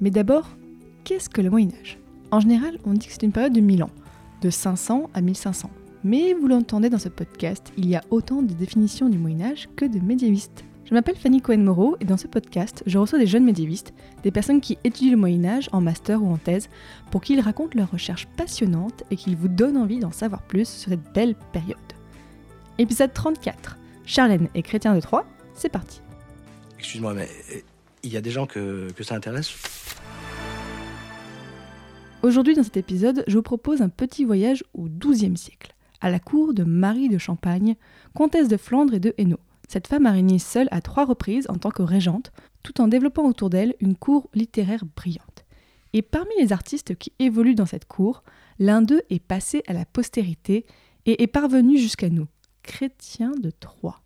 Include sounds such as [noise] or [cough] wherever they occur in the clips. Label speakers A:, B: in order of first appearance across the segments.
A: Mais d'abord, qu'est-ce que le Moyen Âge En général, on dit que c'est une période de 1000 ans, de 500 à 1500. Mais vous l'entendez dans ce podcast, il y a autant de définitions du Moyen Âge que de médiévistes. Je m'appelle Fanny Cohen-Moreau et dans ce podcast, je reçois des jeunes médiévistes, des personnes qui étudient le Moyen Âge en master ou en thèse, pour qu'ils racontent leurs recherches passionnantes et qu'ils vous donnent envie d'en savoir plus sur cette belle période. Épisode 34. Charlène et Chrétien de Troyes, c'est parti.
B: Excuse-moi, mais euh, il y a des gens que, que ça intéresse
A: Aujourd'hui, dans cet épisode, je vous propose un petit voyage au XIIe siècle, à la cour de Marie de Champagne, comtesse de Flandre et de Hainaut. Cette femme a régné seule à trois reprises en tant que régente, tout en développant autour d'elle une cour littéraire brillante. Et parmi les artistes qui évoluent dans cette cour, l'un d'eux est passé à la postérité et est parvenu jusqu'à nous, Chrétien de Troyes.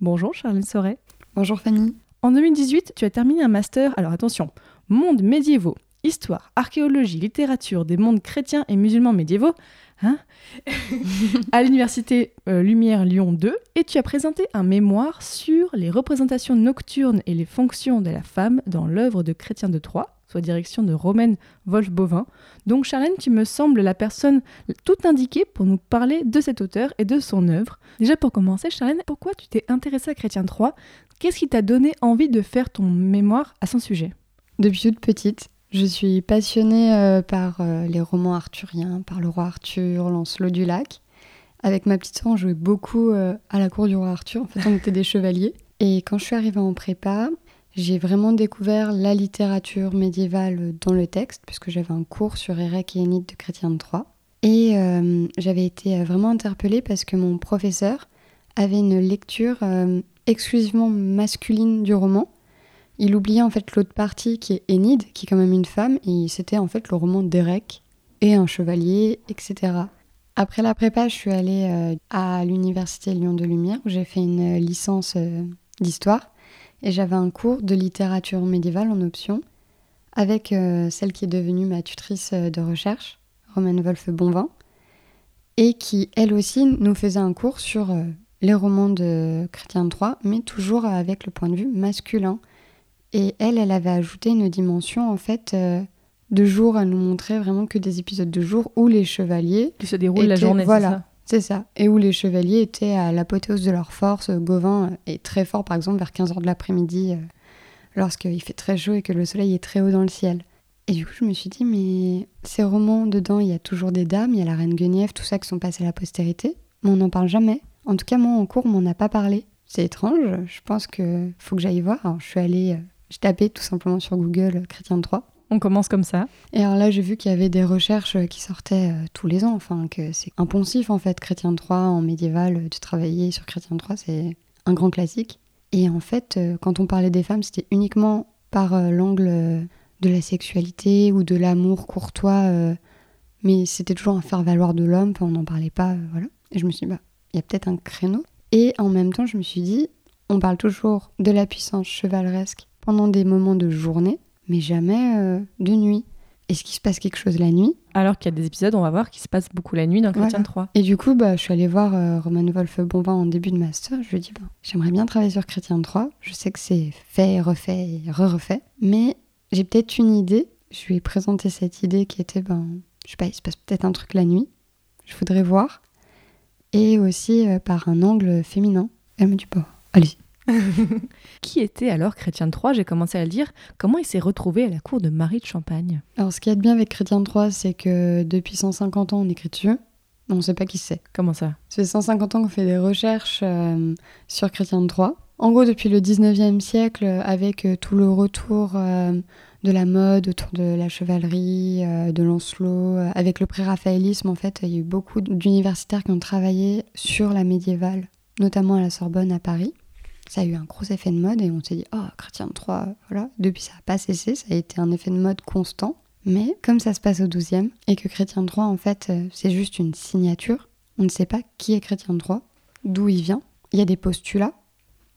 A: Bonjour Charlène Soret.
C: Bonjour Fanny.
A: En 2018, tu as terminé un master, alors attention, monde médiévaux, histoire, archéologie, littérature des mondes chrétiens et musulmans médiévaux, hein [laughs] à l'université euh, Lumière Lyon 2, et tu as présenté un mémoire sur les représentations nocturnes et les fonctions de la femme dans l'œuvre de Chrétien de Troyes, soit direction de Romaine Wolf-Bovin. Donc Charlène, tu me sembles la personne toute indiquée pour nous parler de cet auteur et de son œuvre. Déjà pour commencer, Charlène, pourquoi tu t'es intéressée à Chrétien de Troyes Qu'est-ce qui t'a donné envie de faire ton mémoire à son sujet?
C: Depuis toute petite, je suis passionnée euh, par euh, les romans arthuriens, par le roi Arthur, Lancelot du Lac. Avec ma petite soeur, on jouait beaucoup euh, à la cour du roi Arthur. En fait, on était des chevaliers. Et quand je suis arrivée en prépa, j'ai vraiment découvert la littérature médiévale dans le texte, puisque j'avais un cours sur Érec et Énide de Chrétien de Troyes. Et j'avais été vraiment interpellée parce que mon professeur avait une lecture exclusivement masculine du roman. Il oubliait en fait l'autre partie qui est Enid, qui est quand même une femme, et c'était en fait le roman d'Erec et un chevalier, etc. Après la prépa, je suis allée euh, à l'université Lyon de Lumière où j'ai fait une licence euh, d'histoire et j'avais un cours de littérature médiévale en option avec euh, celle qui est devenue ma tutrice de recherche, Romaine Wolfe-Bonvin, et qui elle aussi nous faisait un cours sur les romans de Chrétien Troyes, mais toujours avec le point de vue masculin. Et elle, elle avait ajouté une dimension en fait euh, de jour. Elle nous montrait vraiment que des épisodes de jour où les chevaliers
A: qui se déroulent la journée.
C: Voilà, c'est ça. Et où les chevaliers étaient à l'apothéose de leur force. Gauvin est très fort, par exemple, vers 15h de l'après-midi, euh, lorsqu'il fait très chaud et que le soleil est très haut dans le ciel. Et du coup, je me suis dit, mais ces romans, dedans, il y a toujours des dames, il y a la reine Guenièvre, tout ça qui sont passés à la postérité, mais on n'en parle jamais. En tout cas, moi, en cours, on m'en a pas parlé. C'est étrange. Je pense que faut que j'aille voir. Alors, je suis allée, euh, j'ai tapé tout simplement sur Google euh, Chrétien de Troyes.
A: On commence comme ça.
C: Et alors là, j'ai vu qu'il y avait des recherches euh, qui sortaient tous les ans. Enfin, que c'est impensif en fait, Chrétien de Troyes en médiéval, de travailler sur Chrétien de Troyes, c'est un grand classique. Et en fait, quand on parlait des femmes, c'était uniquement par l'angle de la sexualité ou de l'amour courtois, mais c'était toujours un faire valoir de l'homme. on n'en parlait pas, voilà. Et je me suis dit, bah, il y a peut-être un créneau. Et en même temps, je me suis dit, on parle toujours de la puissance chevaleresque pendant des moments de journée, mais jamais euh, de nuit. Est-ce qu'il se passe quelque chose la nuit?
A: Alors qu'il y a des épisodes, on va voir, qui se passe beaucoup la nuit dans Chrétien 3.
C: Et du coup, bah, je suis allée voir euh, Roman Wolf-Bonvin en début de master. Je lui ai dit, bah, j'aimerais bien travailler sur Chrétien 3. Je sais que c'est fait, refait et re-refait. Mais j'ai peut-être une idée. Je lui ai présenté cette idée qui était, ben, je sais pas, il se passe peut-être un truc la nuit. Je voudrais voir et aussi euh, par un angle féminin. Elle me dit pas, allez [laughs]
A: Qui était alors Chrétien de Troyes J'ai commencé à le dire. Comment il s'est retrouvé à la cour de Marie de Champagne?
C: Alors, ce qui est bien avec Chrétien de Troyes, c'est que depuis 150 ans, on écrit dessus. On ne sait pas qui c'est.
A: Comment ça?
C: Ça fait 150 ans qu'on fait des recherches euh, sur Chrétien de Troyes. En gros, depuis le 19e siècle, avec euh, tout le retour de la mode autour de la chevalerie, euh, de Lancelot. Euh, avec le pré-raphaélisme, en fait, il y a eu beaucoup d'universitaires qui ont travaillé sur la médiévale, notamment à la Sorbonne à Paris. ça a eu un gros effet de mode et on s'est dit, oh, Chrétien Troyes, voilà. Depuis, ça n'a pas cessé, ça a été un effet de mode constant. Mais comme ça se passe au 12e et que Chrétien Troyes, en fait, euh, c'est juste une signature, on ne sait pas qui est Chrétien Troyes, d'où il vient. Il y a des postulats.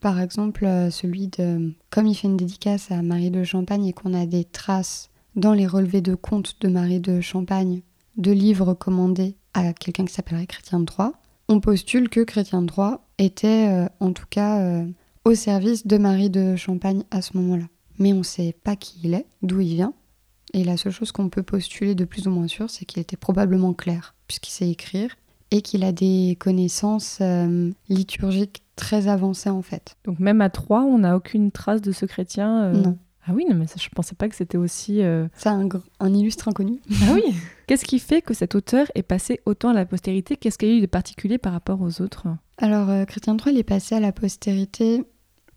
C: Par exemple, euh, celui de. Comme il fait une dédicace à Marie de Champagne et qu'on a des traces dans les relevés de compte de Marie de Champagne de livres commandés à quelqu'un qui s'appellerait Chrétien de Troyes, on postule que Chrétien de Troyes était euh, en tout cas euh, au service de Marie de Champagne à ce moment-là. Mais on ne sait pas qui il est, d'où il vient. Et la seule chose qu'on peut postuler de plus ou moins sûr, c'est qu'il était probablement clair, puisqu'il sait écrire, et qu'il a des connaissances liturgiques très avancées en fait.
A: Donc même à Troyes, on n'a aucune trace de ce chrétien euh,
C: Non.
A: Ah oui, non, mais ça, je pensais pas que c'était aussi... euh,
C: C'est un, un illustre inconnu. [laughs]
A: Ah oui Qu'est-ce qui fait que cet auteur est passé autant à la postérité? Qu'est-ce qu'il y a eu de particulier par rapport aux autres?
C: Alors, euh, Chrétien Troyes, il est passé à la postérité,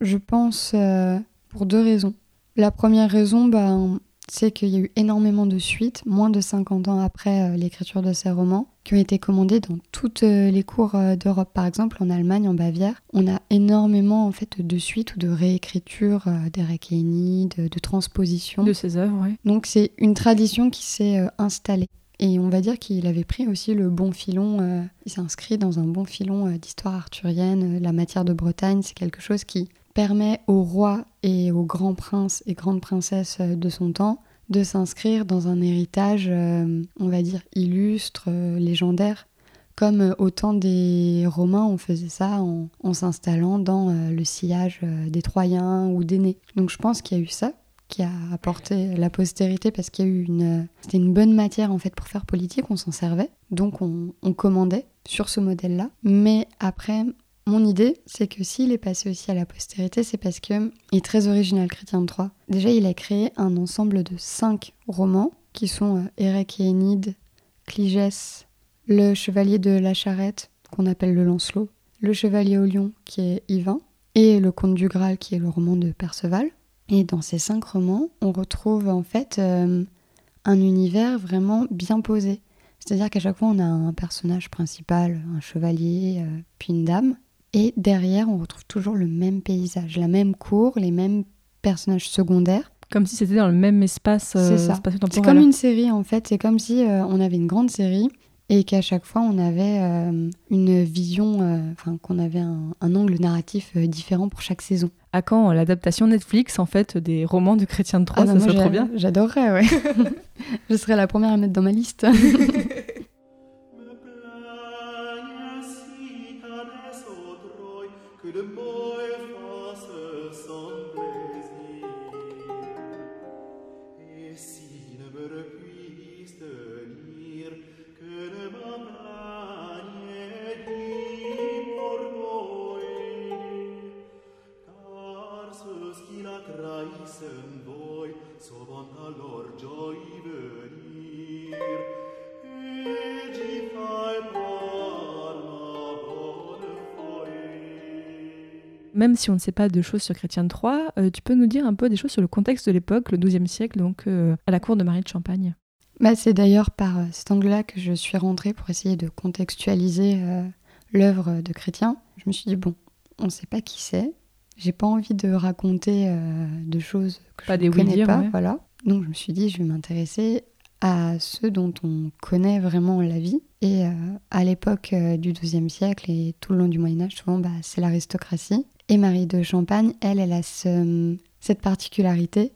C: je pense, euh, pour deux raisons. La première raison, ben, c'est qu'il y a eu énormément de suites, moins de 50 ans après euh, l'écriture de ces romans, qui ont été commandés dans toutes euh, les cours euh, d'Europe. Par exemple, en Allemagne, en Bavière, on a énormément en fait de suites ou de réécritures Requiem, de, de transpositions.
A: de ses œuvres ouais.
C: Donc c'est une tradition qui s'est installée. Et on va dire qu'il avait pris aussi le bon filon, euh, il s'est inscrit dans un bon filon euh, d'histoire arthurienne. La matière de Bretagne, c'est quelque chose qui permet aux rois et aux grands princes et grandes princesses euh, de son temps de s'inscrire dans un héritage, euh, on va dire, illustre, euh, légendaire. Comme au temps des Romains, on faisait ça en, s'installant dans le sillage des Troyens ou des Nés. Donc je pense qu'il y a eu ça qui a apporté la postérité parce qu'il y a eu une c'était une bonne matière en fait pour faire politique on s'en servait donc on, commandait sur ce modèle là mais après mon idée c'est que s'il est passé aussi à la postérité c'est parce que il est très original Chrétien de déjà il a créé un ensemble de cinq romans qui sont euh, Érec et Énide Cligès le chevalier de la charrette qu'on appelle le Lancelot le chevalier au lion qui est Yvain et le comte du Graal qui est le roman de Perceval et dans ces cinq romans, on retrouve en fait euh, un univers vraiment bien posé. C'est-à-dire qu'à chaque fois, on a un personnage principal, un chevalier, euh, puis une dame. Et derrière, on retrouve toujours le même paysage, la même cour, les mêmes personnages secondaires.
A: Comme si c'était dans le même espace euh,
C: C'est ça.
A: spatio-temporel.
C: C'est comme une série en fait. C'est comme si euh, on avait une grande série et qu'à chaque fois, on avait euh, une vision, euh, enfin, qu'on avait un, un angle narratif différent pour chaque saison.
A: À quand l'adaptation Netflix en fait des romans de Chrétien de Troyes
C: Ah
A: Ça serait trop bien.
C: J'adorerais, ouais. [laughs] Je serais la première à mettre dans ma liste. [laughs]
D: voi venir.
A: Même si on ne sait pas de choses sur Chrétien de Troyes, euh, tu peux nous dire un peu des choses sur le contexte de l'époque, le XIIe siècle, donc euh, à la cour de Marie de Champagne.
C: Bah, c'est d'ailleurs par euh, cet angle-là que je suis rentrée pour essayer de contextualiser euh, l'œuvre de Chrétien. Je me suis dit, bon, on ne sait pas qui c'est. J'ai pas envie de raconter euh, de choses que
A: Pas
C: je ne connais
A: oui-dire,
C: pas.
A: ouais.
C: Voilà. Donc je me suis dit, je vais m'intéresser à ceux dont on connaît vraiment la vie. Et euh, à l'époque euh, du XIIe siècle et tout le long du Moyen Âge, souvent, bah, c'est l'aristocratie. Et Marie de Champagne, elle, elle a ce- cette particularité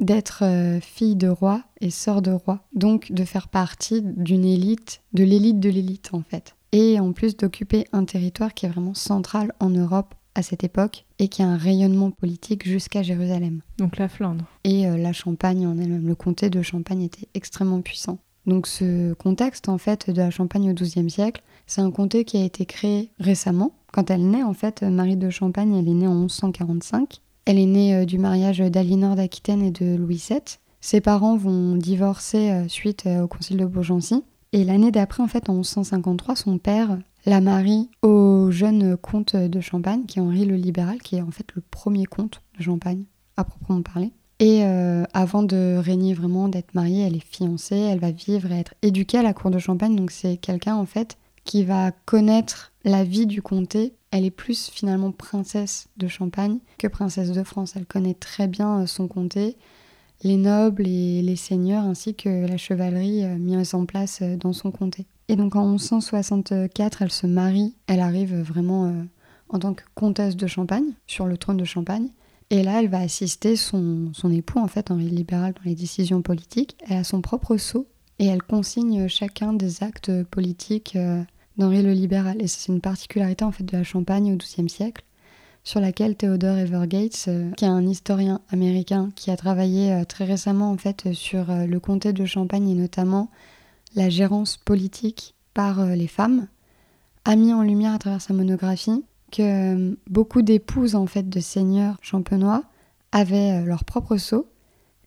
C: d'être euh, fille de roi et sœur de roi, donc de faire partie d'une élite, de l'élite de l'élite en fait. Et en plus d'occuper un territoire qui est vraiment central en Europe à cette époque et qui a un rayonnement politique jusqu'à Jérusalem.
A: Donc la Flandre.
C: Et euh, la Champagne en elle-même, le comté de Champagne était extrêmement puissant. Donc ce contexte en fait de la Champagne au XIIe siècle, c'est un comté qui a été créé récemment. Quand elle naît en fait, Marie de Champagne, elle est née en 1145. Elle est née euh, du mariage d'Aliénor d'Aquitaine et de Louis VII. Ses parents vont divorcer euh, suite au concile de Beaugency. Et l'année d'après, en fait, en 1153, son père la marie au jeune comte de Champagne, qui est Henri le Libéral, qui est en fait le premier comte de Champagne, à proprement parler. Et euh, avant de régner vraiment, d'être mariée, elle est fiancée, elle va vivre et être éduquée à la cour de Champagne. Donc c'est quelqu'un en fait qui va connaître la vie du comté. Elle est plus finalement princesse de Champagne que princesse de France. Elle connaît très bien euh, son comté, les nobles et les seigneurs ainsi que la chevalerie euh, mise en place dans son comté. Et donc en 1164, elle se marie. Elle arrive vraiment euh, en tant que comtesse de Champagne sur le trône de Champagne. Et là, elle va assister son, époux, en fait, Henri le Libéral, dans les décisions politiques. Elle a son propre sceau et elle consigne chacun des actes politiques euh, d'Henri le Libéral. Et c'est une particularité en fait de la Champagne au XIIe siècle, sur laquelle Theodore Evergates, euh, qui est un historien américain qui a travaillé très récemment en fait sur le comté de Champagne et notamment la gérance politique par euh, les femmes, a mis en lumière à travers sa monographie que euh, beaucoup d'épouses en fait de seigneurs champenois avaient euh, leur propre sceau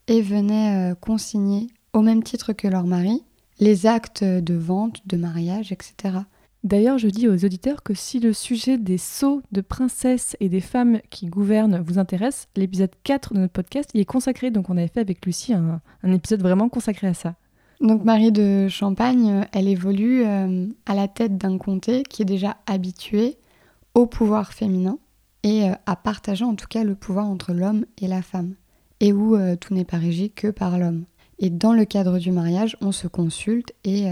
C: et venaient consigner au même titre que leur mari les actes de vente, de mariage, etc.
A: D'ailleurs, je dis aux auditeurs que si le sujet des sceaux de princesses et des femmes qui gouvernent vous intéresse, l'épisode 4 de notre podcast y est consacré. Donc on avait fait avec Lucie un épisode vraiment consacré à ça.
C: Donc Marie de Champagne, euh, elle évolue euh, à la tête d'un comté qui est déjà habitué au pouvoir féminin et euh, à partager en tout cas le pouvoir entre l'homme et la femme, et où tout n'est pas régi que par l'homme. Et dans le cadre du mariage, on se consulte et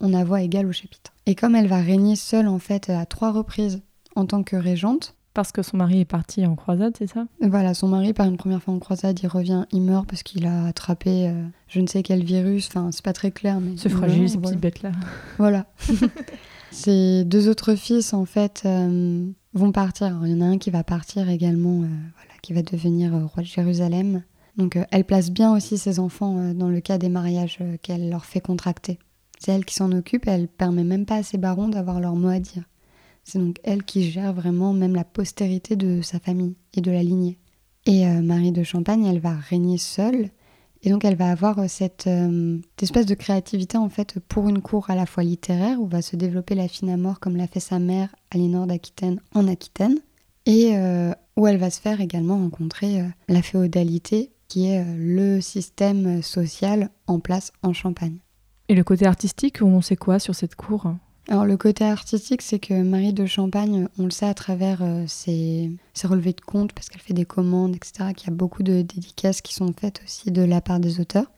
C: on a voix égale au chapitre. Et comme elle va régner seule en fait à trois reprises en tant que régente,
A: Parce que son mari est parti en croisade, c'est ça?
C: Voilà, son mari part une première fois en croisade, il revient, il meurt parce qu'il a attrapé euh, je ne sais quel virus, enfin c'est pas très clair, mais
A: Ce
C: il
A: fragile, ces
C: voilà.
A: petites bêtes-là.
C: Voilà. [laughs] Ses deux autres fils, en fait, euh, vont partir. Alors, il y en a un qui va partir également, euh, voilà, qui va devenir roi de Jérusalem. Donc, elle place bien aussi ses enfants dans le cas des mariages qu'elle leur fait contracter. C'est elle qui s'en occupe, elle permet même pas à ses barons d'avoir leur mot à dire. C'est donc elle qui gère vraiment même la postérité de sa famille et de la lignée. Et euh, Marie de Champagne, elle va régner seule. Et donc elle va avoir euh, cette, euh, espèce de créativité en fait pour une cour à la fois littéraire où va se développer la fine amour comme l'a fait sa mère Aliénor d'Aquitaine en Aquitaine et où elle va se faire également rencontrer la féodalité qui est le système social en place en Champagne.
A: Et le côté artistique, on sait quoi sur cette cour?
C: Alors le côté artistique, c'est que Marie de Champagne, on le sait à travers euh, ses, relevés de compte, parce qu'elle fait des commandes, etc., qu'il y a beaucoup de dédicaces qui sont faites aussi de la part des auteurs.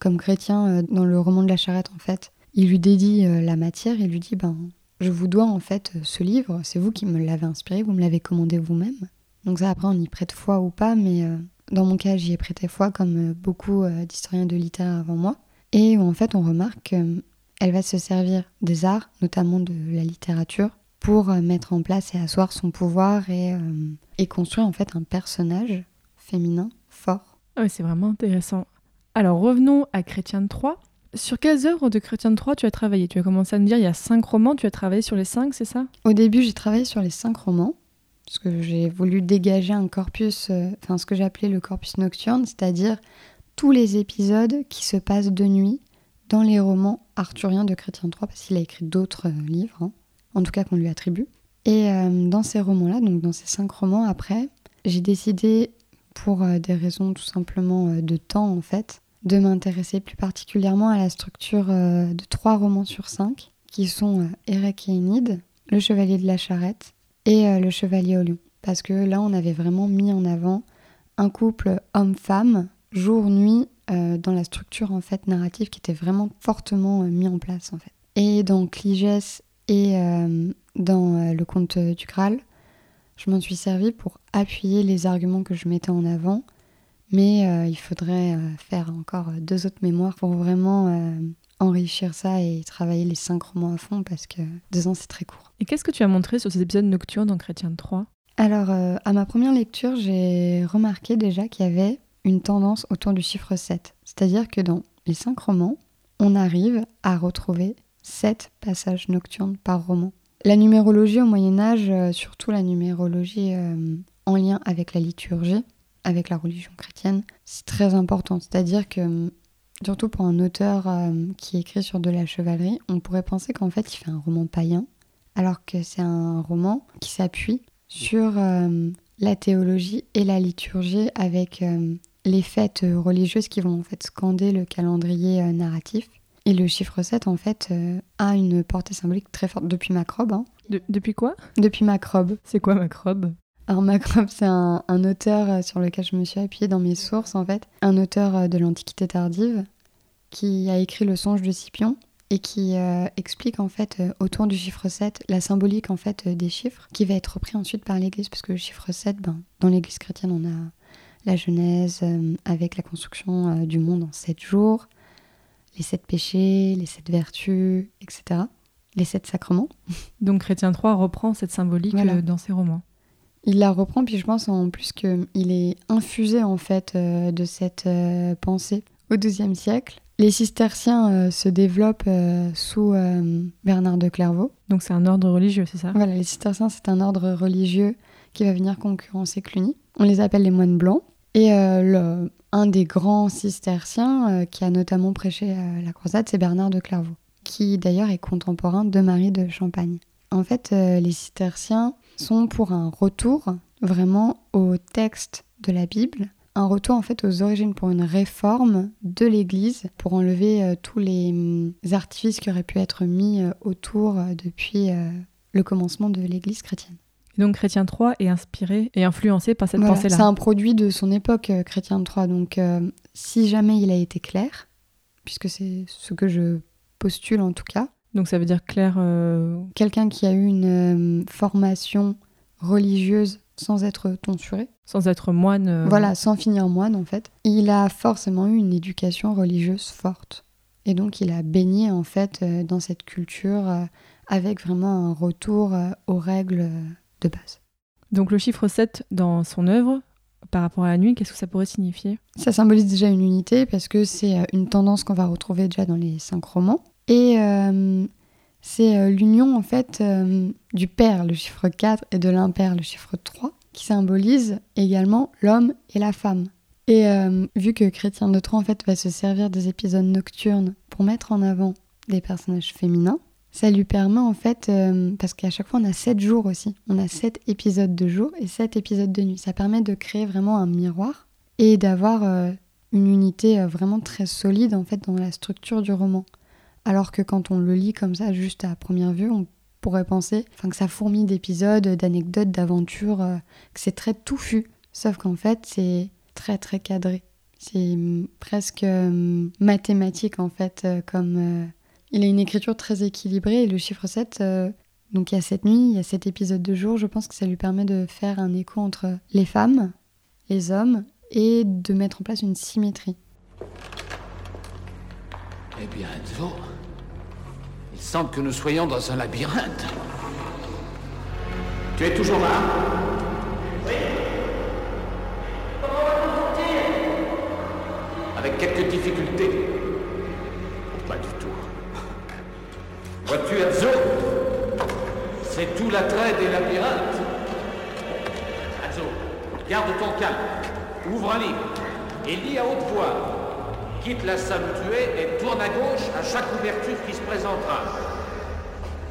C: Comme Chrétien, euh, dans le roman de la charrette, en fait, il lui dédie euh, la matière, il lui dit, ben, je vous dois en fait ce livre, c'est vous qui me l'avez inspiré, vous me l'avez commandé vous-même. Donc ça, après, on y prête foi ou pas, mais dans mon cas, j'y ai prêté foi, comme beaucoup d'historiens de littéraire avant moi. Et en fait, on remarque qu'elle va se servir des arts, notamment de la littérature, pour euh, mettre en place et asseoir son pouvoir et, euh, et construire en fait un personnage féminin fort.
A: Ah ouais, c'est vraiment intéressant. Alors revenons à Chrétien de Troyes. Sur quelles œuvres de Chrétien de Troyes tu as travaillé? Tu as commencé à me dire il y a cinq romans, tu as travaillé sur les cinq, c'est ça?
C: Au début, j'ai travaillé sur les cinq romans, parce que j'ai voulu dégager un corpus, euh, enfin ce que j'ai appelé le corpus nocturne, c'est-à-dire tous les épisodes qui se passent de nuit dans les romans arthuriens de Chrétien III, parce qu'il a écrit d'autres euh, livres, hein, en tout cas qu'on lui attribue. Et euh, dans ces romans-là, donc dans ces cinq romans, après, j'ai décidé, pour euh, des raisons tout simplement de temps en fait, de m'intéresser plus particulièrement à la structure de trois romans sur cinq, qui sont Érec et Enid, Le Chevalier de la Charrette et Le Chevalier au Lion. Parce que là, on avait vraiment mis en avant un couple homme-femme, jour-nuit, euh, dans la structure en fait narrative qui était vraiment fortement euh, mis en place en fait. Et dans Cligès et euh, dans euh, Le Conte du Graal, je m'en suis servi pour appuyer les arguments que je mettais en avant, mais il faudrait faire encore deux autres mémoires pour vraiment enrichir ça et travailler les cinq romans à fond parce que deux ans c'est très court.
A: Et qu'est-ce que tu as montré sur ces épisodes nocturnes dans Chrétien de Troyes
C: Alors, euh, à ma première lecture, j'ai remarqué déjà qu'il y avait une tendance autour du chiffre 7. C'est-à-dire que dans les cinq romans, on arrive à retrouver sept passages nocturnes par roman. La numérologie au Moyen Âge, euh, surtout la numérologie euh, en lien avec la liturgie, avec la religion chrétienne, c'est très important. C'est-à-dire que, surtout pour un auteur euh, qui écrit sur de la chevalerie, on pourrait penser qu'en fait il fait un roman païen, alors que c'est un roman qui s'appuie sur la théologie et la liturgie avec les fêtes euh, religieuses qui vont en fait scander le calendrier euh, narratif. Et le chiffre 7, en fait, euh, a une portée symbolique très forte depuis Macrobe. hein.
A: De- depuis quoi?
C: Depuis Macrobe.
A: C'est quoi Macrobe
C: Alors Macrobe, c'est un, un auteur sur lequel je me suis appuyée dans mes sources, en fait. Un auteur de l'Antiquité tardive qui a écrit Le songe de Scipion et qui euh, explique en fait euh, autour du chiffre 7 la symbolique en fait des chiffres qui va être repris ensuite par l'Église parce que le chiffre 7 ben, dans l'Église chrétienne on a la Genèse euh, avec la construction euh, du monde en sept jours les sept péchés les sept vertus etc les sept sacrements [laughs]
A: Donc Chrétien 3 reprend cette symbolique
C: Voilà.
A: euh, dans ses romans.
C: Il la reprend, puis je pense en plus qu'il est infusé en fait euh, de cette euh, pensée au XIIe siècle. Les cisterciens euh, se développent sous Bernard de Clairvaux.
A: Donc c'est un ordre religieux, c'est ça?
C: Voilà, les cisterciens, c'est un ordre religieux qui va venir concurrencer Cluny. On les appelle les moines blancs. Et euh, un des grands cisterciens euh, qui a notamment prêché euh, la croisade, c'est Bernard de Clairvaux, qui d'ailleurs est contemporain de Marie de Champagne. En fait, les cisterciens sont pour un retour vraiment au texte de la Bible, un retour en fait aux origines pour une réforme de l'Église, pour enlever tous les hum, artifices qui auraient pu être mis autour depuis le commencement de l'Église chrétienne.
A: Donc Chrétien 3 est inspiré et influencé par cette
C: Voilà,
A: pensée-là.
C: c'est un produit de son époque, euh, Chrétien Troyes. Donc, euh, si jamais il a été clair, puisque c'est ce que je postule en tout cas,
A: Donc ça veut dire Claire. euh,
C: quelqu'un qui a eu une euh, formation religieuse sans être tonsuré,
A: sans être moine.
C: voilà, sans finir moine en fait, il a forcément eu une éducation religieuse forte. Et donc, il a baigné en fait dans cette culture avec vraiment un retour aux règles de base.
A: Donc le chiffre 7 dans son œuvre, par rapport à la nuit, qu'est-ce que ça pourrait signifier?
C: Ça symbolise déjà une unité parce que c'est euh, une tendance qu'on va retrouver déjà dans les cinq romans. Et euh, c'est euh, l'union en fait euh, du père, le chiffre 4, et de l'impair, le chiffre 3, qui symbolise également l'homme et la femme. Et euh, vu que Chrétien de Troyes en fait va se servir des épisodes nocturnes pour mettre en avant des personnages féminins, ça lui permet en fait, euh, parce qu'à chaque fois on a 7 jours aussi, on a 7 épisodes de jour et 7 épisodes de nuit. Ça permet de créer vraiment un miroir et d'avoir euh, une unité euh, vraiment très solide en fait dans la structure du roman. Alors que quand on le lit comme ça, juste à première vue, on pourrait penser que ça fourmille d'épisodes, d'anecdotes, d'aventures, que c'est très touffu. Sauf qu'en fait, c'est très très cadré. C'est hum, presque mathématique en fait, comme il a une écriture très équilibrée et le chiffre 7, euh, donc il y a cette nuit, il y a cet épisode de jour, je pense que ça lui permet de faire un écho entre les femmes, les hommes et de mettre en place une symétrie.
E: Eh bien, Enzo, il semble que nous soyons dans un labyrinthe. Tu es toujours là? Oui. Avec quelques difficultés Pas du tout. Vois-tu, Enzo? C'est tout l'attrait des labyrinthes. Enzo, garde ton calme. Ouvre un livre et lis à haute voix. Quitte la salle où tu es et tourne à gauche à chaque ouverture qui se présentera.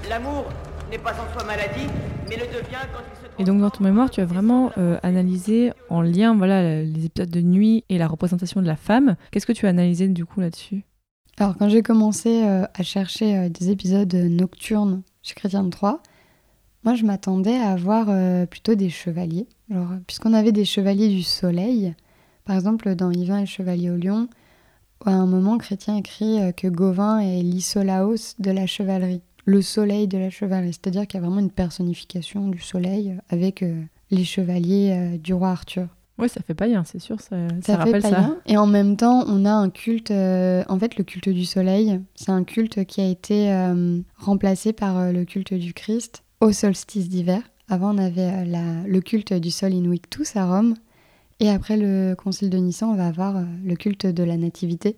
F: L'amour n'est pas en soi maladie, mais le devient quand il se
A: Et donc dans ton mémoire, tu as vraiment euh, analysé en lien voilà, les épisodes de nuit et la représentation de la femme. Qu'est-ce que tu as analysé du coup là-dessus?
C: Alors quand j'ai commencé euh, à chercher euh, des épisodes nocturnes chez Chrétien de Troyes, moi je m'attendais à avoir euh, plutôt des chevaliers. Puisqu'on avait des chevaliers du soleil, par exemple dans Yvain et le chevalier au lion, à un moment Chrétien écrit que Gauvin est l'Isolaos de la chevalerie, le soleil de la chevalerie. C'est-à-dire qu'il y a vraiment une personnification du soleil avec les chevaliers du roi Arthur.
A: Oui, ça fait païen, c'est sûr, ça, ça,
C: Ça, fait
A: rappelle ça.
C: Et en même temps, on a un culte. euh, en fait, le culte du soleil, c'est un culte qui a été euh, remplacé par euh, le culte du Christ au solstice d'hiver. Avant, on avait la- le culte du sol Invictus à Rome. Et après le concile de Nicée, on va avoir le culte de la nativité.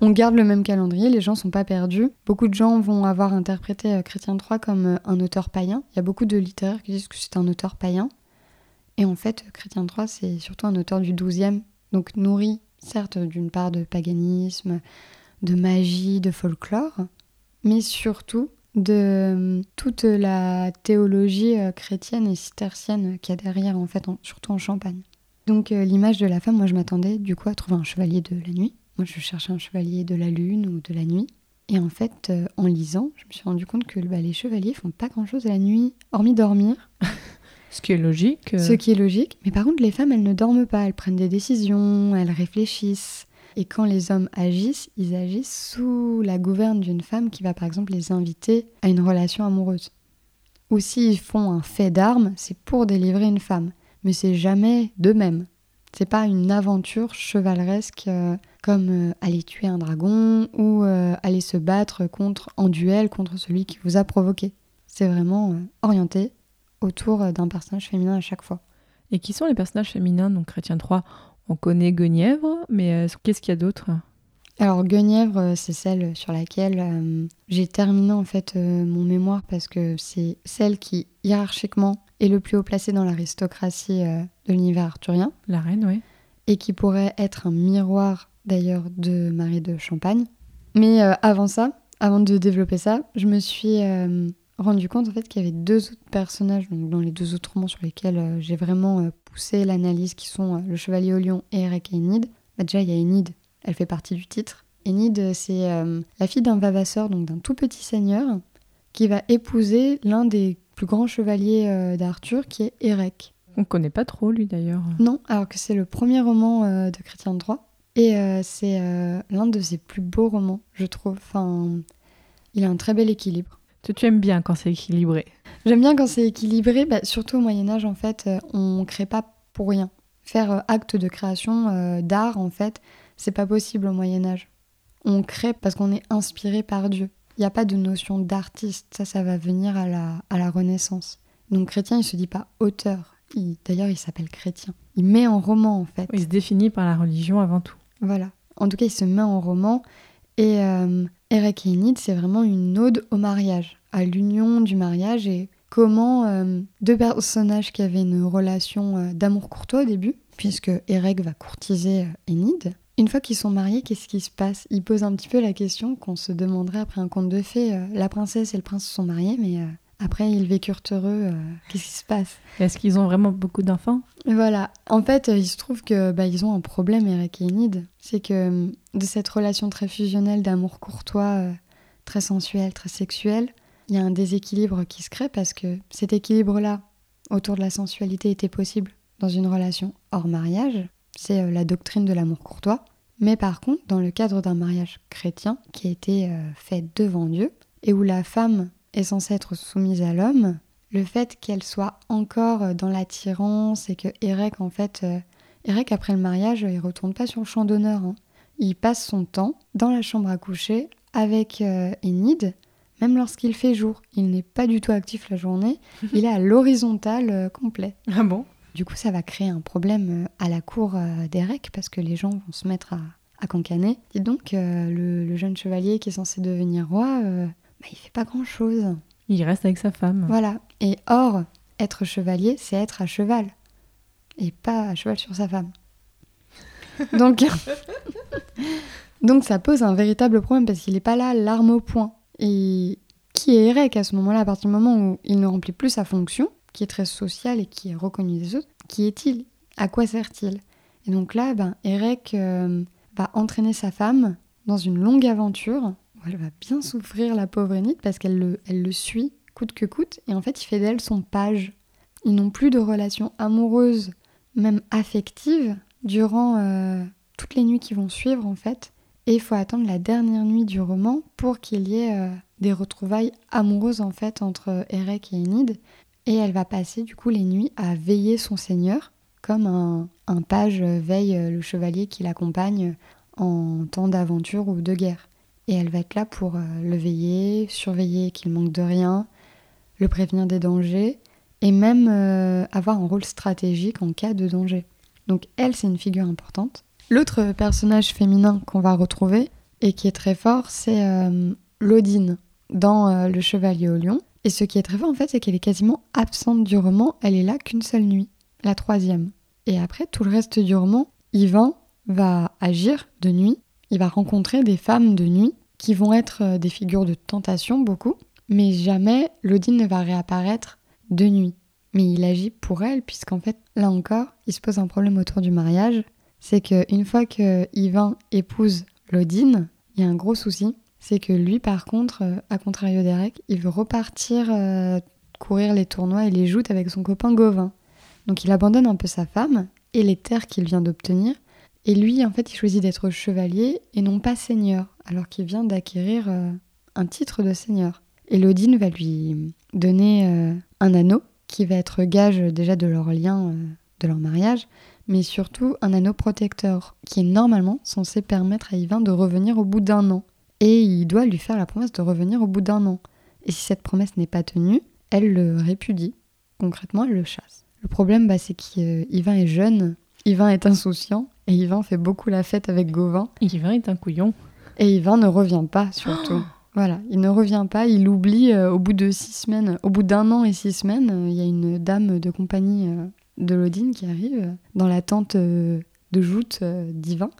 C: On garde le même calendrier, les gens sont pas perdus. Beaucoup de gens vont avoir interprété Chrétien III comme un auteur païen. Il y a beaucoup de littéraires qui disent que c'est un auteur païen. Et en fait, Chrétien III, c'est surtout un auteur du XIIe, donc nourri certes d'une part de paganisme, de magie, de folklore, mais surtout de euh, toute la théologie euh, chrétienne et cistercienne qu'il y a derrière, en fait, surtout en Champagne. Donc euh, l'image de la femme, moi je m'attendais du coup à trouver un chevalier de la nuit. Moi je cherchais un chevalier de la lune ou de la nuit. Et en fait, en lisant, je me suis rendu compte que bah, les chevaliers font pas grand-chose la nuit, hormis dormir. [laughs]
A: Ce qui est logique. euh,
C: Ce qui est logique. Mais par contre, les femmes, elles ne dorment pas. Elles prennent des décisions, elles réfléchissent. Et quand les hommes agissent, ils agissent sous la gouverne d'une femme qui va par exemple les inviter à une relation amoureuse. Ou s'ils font un fait d'armes, c'est pour délivrer une femme. Mais c'est jamais d'eux-mêmes. C'est pas une aventure chevaleresque euh, comme euh, aller tuer un dragon ou aller se battre contre en duel contre celui qui vous a provoqué. C'est vraiment orienté autour euh, d'un personnage féminin à chaque fois.
A: Et qui sont les personnages féminins Donc Chrétien 3, on connaît Guenièvre, mais euh, qu'est-ce qu'il y a d'autre?
C: Alors Guenièvre, euh, c'est celle sur laquelle euh, j'ai terminé en fait euh, mon mémoire parce que c'est celle qui hiérarchiquement est le plus haut placé dans l'aristocratie euh, de l'univers arthurien
A: La reine, oui.
C: et qui pourrait être un miroir d'ailleurs de Marie de Champagne. Mais avant ça, avant de développer ça, je me suis rendu compte en fait qu'il y avait deux autres personnages donc dans les deux autres romans sur lesquels euh, j'ai vraiment euh, poussé l'analyse qui sont euh, le Chevalier au Lion et Eric et Enid. Bah, déjà il y a Enid, elle fait partie du titre. Enid c'est la fille d'un vavasseur donc d'un tout petit seigneur qui va épouser l'un des plus grands chevaliers d'Arthur qui est Eric.
A: On connaît pas trop lui d'ailleurs.
C: Non, alors que c'est le premier roman de Chrétien de Troyes. Et c'est l'un de ses plus beaux romans, je trouve. Enfin, il a un très bel équilibre.
A: Tu, tu aimes bien quand c'est équilibré.
C: J'aime bien quand c'est équilibré, bah, surtout au Moyen-Âge, en fait, euh, on crée pas pour rien. Faire euh, acte de création euh, d'art, en fait, c'est pas possible au Moyen-Âge. On crée parce qu'on est inspiré par Dieu. Il n'y a pas de notion d'artiste, ça, ça va venir à la, à la Renaissance. Donc chrétien, il se dit pas auteur. Il- D'ailleurs, il s'appelle chrétien. Il met en roman, en fait.
A: Il se définit par la religion avant tout.
C: Voilà. En tout cas, il se met en roman. Et euh, Eric et Enid, c'est vraiment une ode au mariage, à l'union du mariage et comment euh, deux personnages qui avaient une relation euh, d'amour courtois au début, puisque Eric va courtiser euh, Enid. Une fois qu'ils sont mariés, qu'est-ce qui se passe? Il pose un petit peu la question qu'on se demanderait après un conte de fées. la princesse et le prince se sont mariés, mais après ils vécurent heureux. euh, qu'est-ce qui se passe?
A: Est-ce qu'ils ont vraiment beaucoup d'enfants?
C: Voilà. En fait, euh, il se trouve que bah, ils ont un problème, Eric et Enid. C'est que euh, de cette relation très fusionnelle d'amour courtois, euh, très sensuel, très sexuel, il y a un déséquilibre qui se crée parce que cet équilibre-là, autour de la sensualité, était possible dans une relation hors mariage. C'est euh, la doctrine de l'amour courtois. Mais par contre, dans le cadre d'un mariage chrétien qui a été fait devant Dieu et où la femme est censée être soumise à l'homme, le fait qu'elle soit encore euh, dans l'attirance et que Eric, en fait, euh, Eric, après le mariage, il retourne pas sur le champ d'honneur. hein. Il passe son temps dans la chambre à coucher avec euh, Enid, même lorsqu'il fait jour. Il n'est pas du tout actif la journée, [laughs] il est à l'horizontale complet.
A: Ah bon?
C: Du coup, ça va créer un problème à la cour d'Eric parce que les gens vont se mettre à, à cancaner. Et donc, euh, le, le jeune chevalier qui est censé devenir roi, euh, bah, il fait pas grand-chose.
A: Il reste avec sa femme.
C: Voilà. Et or, être chevalier, c'est être à cheval. Et pas à cheval sur sa femme. [laughs] Donc, [laughs] donc ça pose un véritable problème parce qu'il n'est pas là, l'arme au poing. Et qui est Eric à ce moment-là, à partir du moment où il ne remplit plus sa fonction, qui est très sociale et qui est reconnue des autres, qui est-il? À quoi sert-il? Et donc là, ben, Eric euh, va entraîner sa femme dans une longue aventure elle va bien souffrir, la pauvre Enid, parce qu'elle le, suit coûte que coûte, et en fait, il fait d'elle son page. Ils n'ont plus de relation amoureuse, même affective, durant euh, toutes les nuits qui vont suivre, en fait. Et il faut attendre la dernière nuit du roman pour qu'il y ait euh, des retrouvailles amoureuses, en fait, entre Eric et Enid. Et elle va passer, du coup, les nuits à veiller son seigneur, comme un, un page veille euh, le chevalier qui l'accompagne en temps d'aventure ou de guerre. Et elle va être là pour euh, le veiller, surveiller qu'il manque de rien, le prévenir des dangers et même euh, avoir un rôle stratégique en cas de danger. Donc elle, c'est une figure importante. L'autre personnage féminin qu'on va retrouver et qui est très fort, c'est euh, Lodine dans euh, Le Chevalier au Lion. Et ce qui est très fort en fait, c'est qu'elle est quasiment absente du roman. Elle est là qu'une seule nuit, la troisième. Et après, tout le reste du roman, Yvan va agir de nuit. Il va rencontrer des femmes de nuit qui vont être euh, des figures de tentation beaucoup, mais jamais Lodine ne va réapparaître de nuit. Mais il agit pour elle, puisqu'en fait, là encore, il se pose un problème autour du mariage. C'est qu'une fois que Yvain épouse Lodine, il y a un gros souci. c'est que lui, par contre, euh, à contrario d'Eric, il veut repartir euh, courir les tournois et les joutes avec son copain Gauvin. Donc il abandonne un peu sa femme et les terres qu'il vient d'obtenir. Et lui, en fait, il choisit d'être chevalier et non pas seigneur, alors qu'il vient d'acquérir euh, un titre de seigneur. Et Lodine va lui donner euh, un anneau qui va être gage déjà de leur lien, euh, de leur mariage, mais surtout un anneau protecteur qui est normalement censé permettre à Yvain de revenir au bout d'un an. Et il doit lui faire la promesse de revenir au bout d'un an. Et si cette promesse n'est pas tenue, elle le répudie. Concrètement, elle le chasse. Le problème, bah, c'est qu'Yvain est jeune, Yvain est insouciant, et Yvain fait beaucoup la fête avec Gauvin.
A: Yvain est un couillon.
C: Et Yvain ne revient pas, surtout. Voilà, il ne revient pas, il oublie euh, au bout de six semaines, au bout d'un an et six semaines, euh, il y a une dame de compagnie euh, de Lodine qui arrive dans la tente de joute d'Yvain,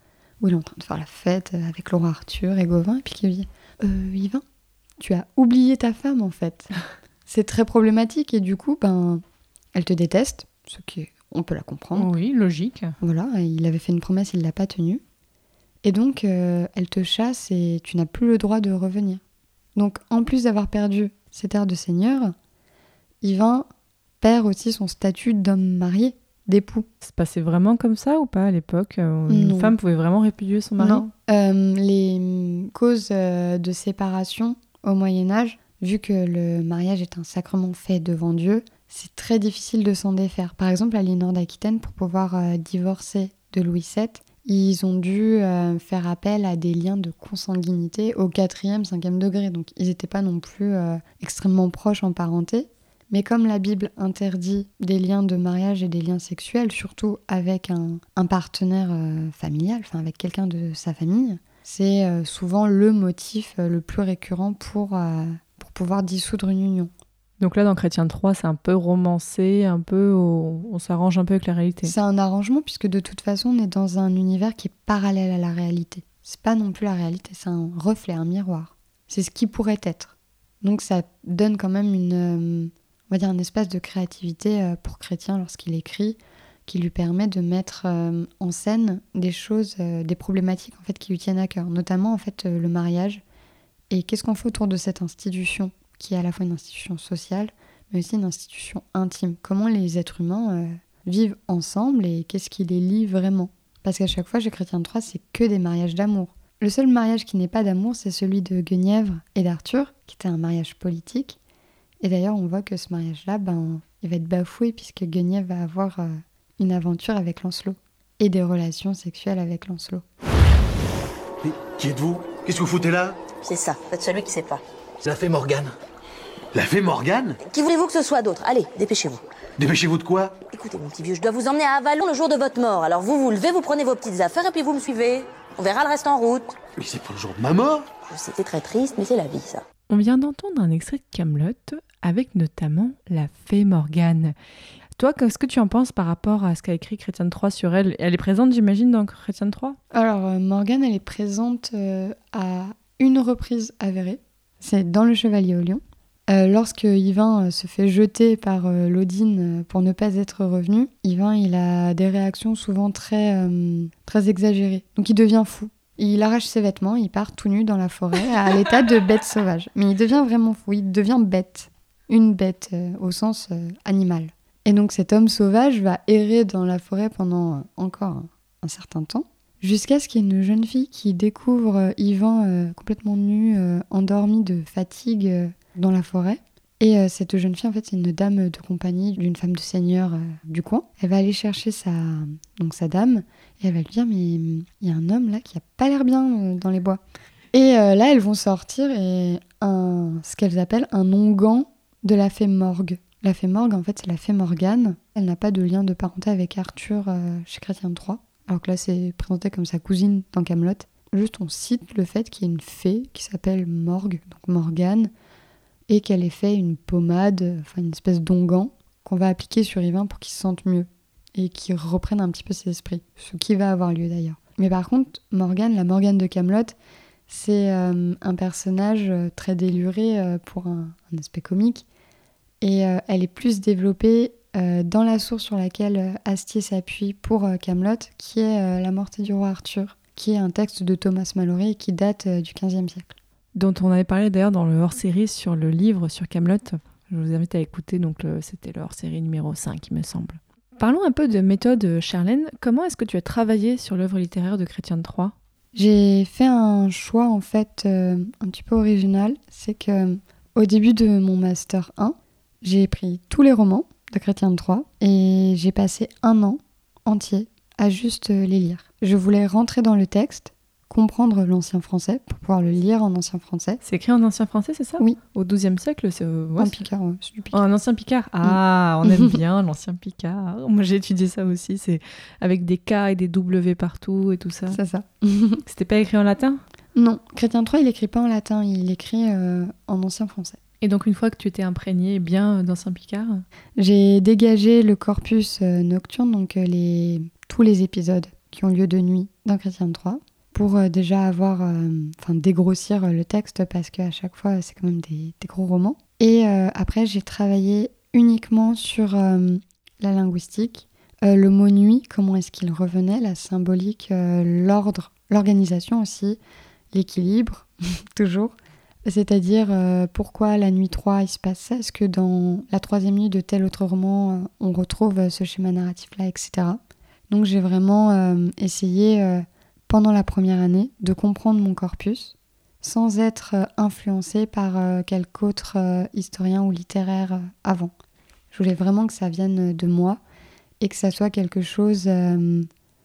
C: où il est en train de faire la fête avec Laura Arthur et Gauvin, et puis qui lui dit Yvain, tu as oublié ta femme en fait. C'est très problématique, et du coup, ben, elle te déteste, ce qui est- on peut la comprendre.
A: Oui, logique.
C: Voilà, il avait fait une promesse, il l'a pas tenue. Et donc, euh, elle te chasse et tu n'as plus le droit de revenir. Donc, en plus d'avoir perdu ses terres de seigneur, Yvain perd aussi son statut d'homme marié, d'époux.
A: Ça passait vraiment comme ça ou pas à l'époque euh, Une
C: Non.
A: femme pouvait vraiment répudier son mari?
C: Non. Euh, les mm, causes de séparation au Moyen Âge, vu que le mariage est un sacrement fait devant Dieu, c'est très difficile de s'en défaire. Par exemple, à Lénore d'Aquitaine, pour pouvoir euh, divorcer de Louis VII, ils ont dû euh, faire appel à des liens de consanguinité au 4e, 5e degré. Donc ils n'étaient pas non plus euh, extrêmement proches en parenté. Mais comme la Bible interdit des liens de mariage et des liens sexuels, surtout avec un, un partenaire familial, enfin avec quelqu'un de sa famille, c'est souvent le motif le plus récurrent pour, pour pouvoir dissoudre une union.
A: Donc là, dans Chrétien 3, c'est un peu romancé, un peu, on s'arrange un peu avec la réalité.
C: C'est un arrangement puisque de toute façon on est dans un univers qui est parallèle à la réalité. C'est pas non plus la réalité, c'est un reflet, un miroir. C'est ce qui pourrait être. Donc ça donne quand même une, euh, on va dire un espace de créativité euh, pour Chrétien lorsqu'il écrit, qui lui permet de mettre euh, en scène des choses, des problématiques en fait qui lui tiennent à cœur, notamment en fait le mariage et qu'est-ce qu'on fait autour de cette institution? Qui est à la fois une institution sociale mais aussi une institution intime. Comment les êtres humains euh, vivent ensemble et qu'est-ce qui les lie vraiment? Parce qu'à chaque fois, chez Chrétien 3, c'est que des mariages d'amour. Le seul mariage qui n'est pas d'amour, c'est celui de Guenièvre et d'Arthur, qui était un mariage politique. Et d'ailleurs, on voit que ce mariage-là, ben, il va être bafoué puisque Guenièvre va avoir euh, une aventure avec Lancelot et des relations sexuelles avec Lancelot.
G: Mais qui êtes-vous? Qu'est-ce que vous foutez là?
H: C'est ça, faites celui qui sait pas.
G: C'est la fée Morgane. La fée Morgane
H: Qui voulez-vous que ce soit d'autre? Allez, dépêchez-vous.
G: Dépêchez-vous de quoi?
H: Écoutez, mon petit vieux, je dois vous emmener à Avalon le jour de votre mort. Alors vous vous levez, vous prenez vos petites affaires et puis vous me suivez. On verra le reste en route.
G: Mais c'est pas le jour de ma mort
H: c'est très triste, mais c'est la vie, ça.
A: On vient d'entendre un extrait de Camelot avec notamment la fée Morgane. Toi, qu'est-ce que tu en penses par rapport à ce qu'a écrit Chrétien 3 sur elle? Elle est présente, j'imagine, dans Chrétien 3
C: Alors, euh, Morgane, elle est présente euh, à une reprise avérée. C'est dans Le Chevalier au Lion. Euh, lorsque Yvain euh, se fait jeter par euh, Lodine pour ne pas être revenu, Yvain, il a des réactions souvent très, euh, très exagérées. Donc il devient fou. Il arrache ses vêtements, il part tout nu dans la forêt à [laughs] l'état de bête sauvage. Mais il devient vraiment fou, il devient bête. Une bête au sens animal. Et donc cet homme sauvage va errer dans la forêt pendant encore un, certain temps, jusqu'à ce qu'il y ait une jeune fille qui découvre Yvan complètement nu, endormi de fatigue dans la forêt. Et euh, cette jeune fille, en fait, c'est une dame de compagnie d'une femme de seigneur euh, du coin. Elle va aller chercher sa, donc sa dame et elle va lui dire Mais il y a un homme là qui a pas l'air bien euh, dans les bois. Et là, elles vont sortir et un, ce qu'elles appellent un onguent de la fée Morgue. La fée Morgue, en fait, c'est la fée Morgane. Elle n'a pas de lien de parenté avec Arthur chez Chrétien III, alors que là, c'est présenté comme sa cousine dans Camelot. Juste, on cite le fait qu'il y ait une fée qui s'appelle Morgue, donc Morgane, et qu'elle ait fait une pommade, enfin une espèce d'onguent qu'on va appliquer sur Yvain pour qu'il se sente mieux et qu'il reprenne un petit peu ses esprits, ce qui va avoir lieu d'ailleurs. Mais par contre, Morgane, la Morgane de Camelot, c'est euh, un personnage euh, très déluré euh, pour un, aspect comique. Et elle est plus développée dans la source sur laquelle Astier s'appuie pour Camelot, qui est La morte du roi Arthur, qui est un texte de Thomas Malory et qui date du XVe siècle.
A: Dont on avait parlé d'ailleurs dans le hors-série sur le livre sur Camelot. Je vous invite à écouter, donc c'était le hors-série numéro 5, il me semble. Parlons un peu de méthode, Charlène. Comment est-ce que tu as travaillé sur l'œuvre littéraire de Chrétien de Troyes?
C: J'ai fait un choix en fait euh, un petit peu original. C'est que au début de mon master 1, j'ai pris tous les romans de Chrétien de Troyes et j'ai passé un an entier à juste euh, les lire. Je voulais rentrer dans le texte, comprendre l'ancien français pour pouvoir le lire en ancien français.
A: C'est écrit en ancien français, c'est ça?
C: Oui.
A: Au XIIe siècle, c'est euh, ouais,
C: picard, ouais, du picard.
A: Oh, un ancien Picard. Ah, on aime [laughs] bien l'ancien Picard. Moi, j'ai étudié ça aussi. C'est avec des K et des W partout et tout ça.
C: C'est ça. [laughs]
A: C'était pas écrit en latin?
C: Non, Chrétien Troyes, il écrit pas en latin, il écrit euh, en ancien français.
A: Et donc, une fois que tu étais imprégné bien euh, d'ancien Picard,
C: J'ai dégagé le corpus nocturne, donc les, tous les épisodes qui ont lieu de nuit dans Chrétien Troyes, pour euh, déjà avoir, euh, enfin dégrossir euh, le texte parce qu'à chaque fois c'est quand même des, gros romans. Et après j'ai travaillé uniquement sur la linguistique, le mot nuit, comment est-ce qu'il revenait, la symbolique, l'ordre, l'organisation aussi, l'équilibre, [laughs] toujours. C'est-à-dire pourquoi la nuit 3 il se passe ça Est-ce que dans la troisième nuit de tel autre roman on retrouve ce schéma narratif-là, etc. Donc j'ai vraiment essayé pendant la première année de comprendre mon corpus sans être euh, influencé par euh, quelque autre euh, historien ou littéraire avant. Je voulais vraiment que ça vienne de moi et que ça soit quelque chose euh,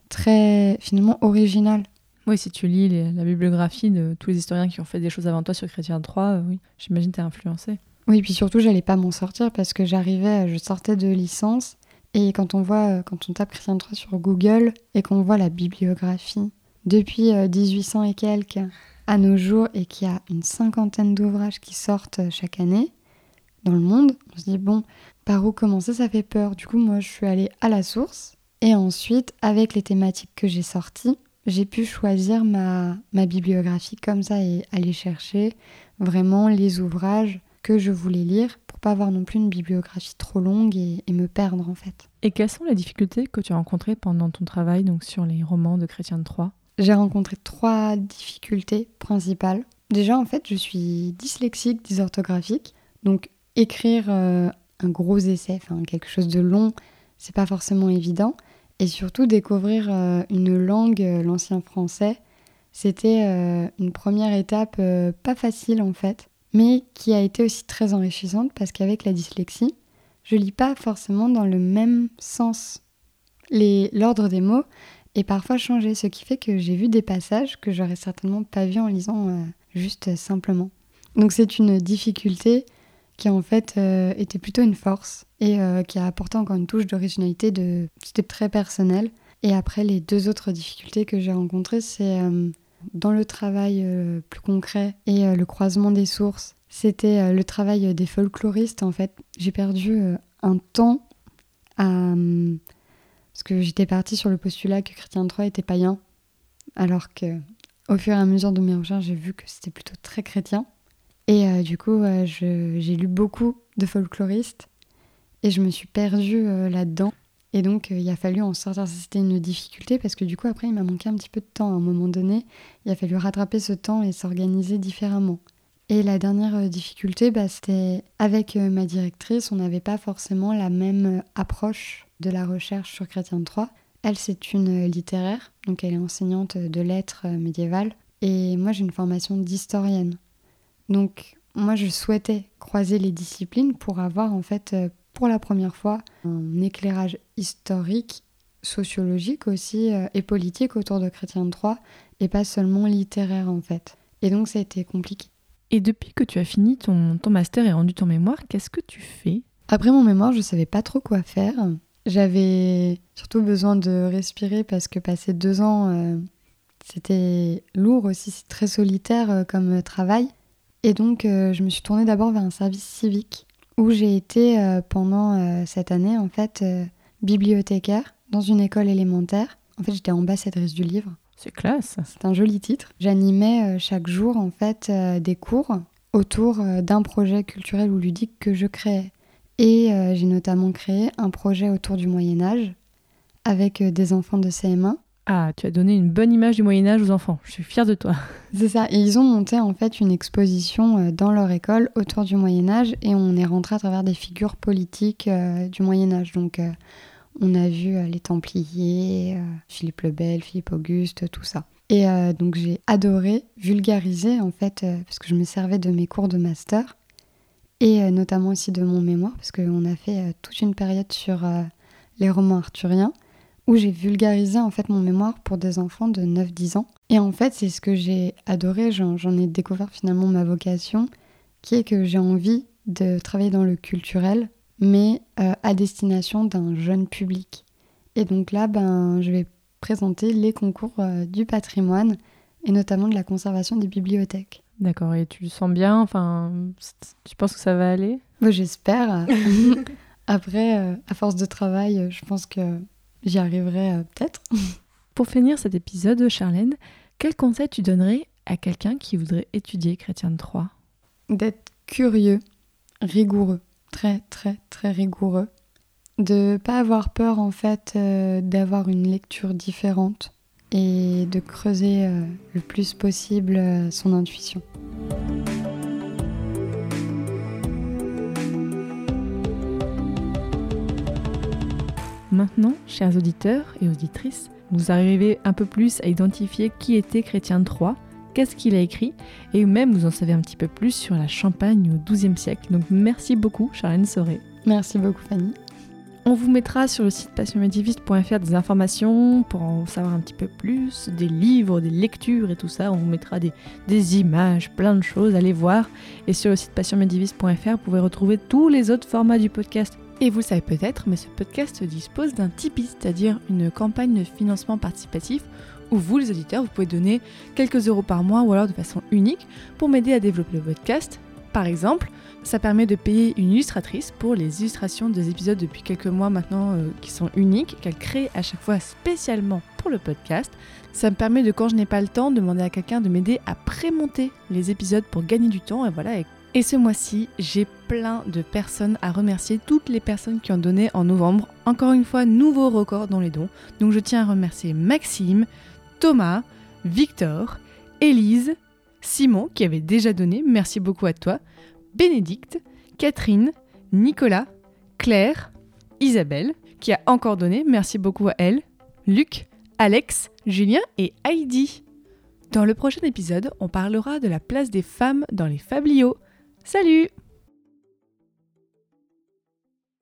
C: très finalement original.
A: oui, si tu lis les- la bibliographie de tous les historiens qui ont fait des choses avant toi sur Chrétien de Troyes, euh, oui, j'imagine t'es influencé.
C: Oui, puis surtout, j'allais pas m'en sortir parce que j'arrivais, je sortais de licence. Et quand on voit, quand on tape Christian III sur Google et qu'on voit la bibliographie depuis euh, 1800 et quelques à nos jours et qu'il y a une cinquantaine d'ouvrages qui sortent euh, chaque année dans le monde, on se dit, bon, par où commencer? Ça fait peur. Du coup, moi, je suis allée à la source. Et ensuite, avec les thématiques que j'ai sorties, j'ai pu choisir ma, ma bibliographie comme ça et aller chercher vraiment les ouvrages que je voulais lire pour pas avoir non plus une bibliographie trop longue et, et me perdre en fait.
A: Et quelles sont les difficultés que tu as rencontrées pendant ton travail donc sur les romans de Chrétien de Troyes?
C: J'ai rencontré trois difficultés principales. Déjà en fait je suis dyslexique, dysorthographique, donc écrire euh, un gros essai, enfin quelque chose de long, c'est pas forcément évident. Et surtout découvrir euh, une langue, euh, l'ancien français, c'était une première étape pas facile en fait, mais qui a été aussi très enrichissante parce qu'avec la dyslexie, je lis pas forcément dans le même sens. L'ordre des mots est parfois changé, ce qui fait que j'ai vu des passages que j'aurais certainement pas vus en lisant euh, juste simplement. Donc c'est une difficulté qui en fait euh, était plutôt une force et euh, qui a apporté encore une touche d'originalité. De... C'était très personnel. Et après, les deux autres difficultés que j'ai rencontrées, c'est dans le travail plus concret et le croisement des sources. C'était le travail des folkloristes en fait. J'ai perdu un temps à... parce que j'étais partie sur le postulat que Chrétien Troyes était païen, alors que au fur et à mesure de mes recherches, j'ai vu que c'était plutôt très chrétien. Et euh, du coup, j'ai lu beaucoup de folkloristes et je me suis perdue euh, là-dedans. Et donc, euh, il a fallu en sortir. C'était une difficulté parce que du coup, après, il m'a manqué un petit peu de temps. À un moment donné, il a fallu rattraper ce temps et s'organiser différemment. Et la dernière difficulté, bah, c'était avec ma directrice, on n'avait pas forcément la même approche de la recherche sur Chrétien de Troyes. Elle, c'est une littéraire, donc elle est enseignante de lettres euh, médiévales. Et moi, j'ai une formation d'historienne. Donc, moi, je souhaitais croiser les disciplines pour avoir, en fait, euh, pour la première fois, un éclairage historique, sociologique aussi, euh, et politique autour de Chrétien de Troyes, et pas seulement littéraire, en fait. Et donc, ça a été compliqué.
A: Et depuis que tu as fini ton, ton master et rendu ton mémoire, qu'est-ce que tu fais?
C: Après mon mémoire, je savais pas trop quoi faire. J'avais surtout besoin de respirer parce que passer deux ans, euh, c'était lourd aussi, c'est très solitaire euh, comme euh, travail. Et donc, euh, je me suis tournée d'abord vers un service civique où j'ai été pendant cette année, en fait, bibliothécaire dans une école élémentaire. En fait, j'étais ambassadrice du livre.
A: C'est classe.
C: C'est un joli titre. J'animais chaque jour, en fait, des cours autour d'un projet culturel ou ludique que je créais. Et euh, j'ai notamment créé un projet autour du Moyen Âge avec euh, des enfants de CM1
A: Ah, tu as donné une bonne image du Moyen Âge aux enfants. Je suis fière de toi. [laughs]
C: C'est ça. Et ils ont monté en fait une exposition euh, dans leur école autour du Moyen Âge et on est rentré à travers des figures politiques euh, du Moyen Âge. Donc euh, on a vu euh, les Templiers, Philippe le Bel, Philippe Auguste, tout ça. Et donc j'ai adoré vulgariser en fait parce que je me servais de mes cours de master et euh, notamment aussi de mon mémoire parce qu'on a fait euh, toute une période sur euh, les romans arthuriens où j'ai vulgarisé en fait mon mémoire pour des enfants de 9-10 ans. Et en fait, c'est ce que j'ai adoré, j'en ai découvert finalement ma vocation, qui est que j'ai envie de travailler dans le culturel, mais à destination d'un jeune public. Et donc là, ben, je vais présenter les concours du patrimoine, et notamment de la conservation des bibliothèques.
A: D'accord, et tu le sens bien Enfin, tu penses que ça va aller?
C: J'espère. [laughs] Après, euh, à force de travail, euh, je pense que j'y arriverai euh, peut-être. [laughs]
A: Pour finir cet épisode, Charlène, quel conseil tu donnerais à quelqu'un qui voudrait étudier Chrétien de Troyes?
C: D'être curieux, rigoureux, très très très rigoureux. De pas avoir peur en fait euh, d'avoir une lecture différente et de creuser euh, le plus possible euh, son intuition.
A: Maintenant, chers auditeurs et auditrices, vous arrivez un peu plus à identifier qui était Chrétien Troyes, qu'est-ce qu'il a écrit, et même vous en savez un petit peu plus sur la Champagne au XIIe siècle. Donc merci beaucoup, Charlène Soré.
C: Merci beaucoup Fanny.
A: On vous mettra sur le site passionmédiéviste.fr des informations pour en savoir un petit peu plus, des livres, des lectures et tout ça. On vous mettra des, images, plein de choses, allez voir. Et sur le site passionmédiéviste.fr, vous pouvez retrouver tous les autres formats du podcast. Et vous le savez peut-être, mais ce podcast dispose d'un Tipeee, c'est-à-dire une campagne de financement participatif où vous, les auditeurs, vous pouvez donner quelques euros par mois ou alors de façon unique pour m'aider à développer le podcast. Par exemple, ça permet de payer une illustratrice pour les illustrations des épisodes depuis quelques mois maintenant euh, qui sont uniques, qu'elle crée à chaque fois spécialement pour le podcast. Ça me permet de, quand je n'ai pas le temps, demander à quelqu'un de m'aider à prémonter les épisodes pour gagner du temps. Et voilà. Et, ce mois-ci, j'ai plein de personnes à remercier, toutes les personnes qui ont donné en novembre. Encore une fois, nouveau record dans les dons. Donc je tiens à remercier Maxime, Thomas, Victor, Élise, Simon qui avait déjà donné, merci beaucoup à toi, Bénédicte, Catherine, Nicolas, Claire, Isabelle qui a encore donné, merci beaucoup à elle, Luc, Alex, Julien et Heidi. Dans le prochain épisode, on parlera de la place des femmes dans les fabliaux. Salut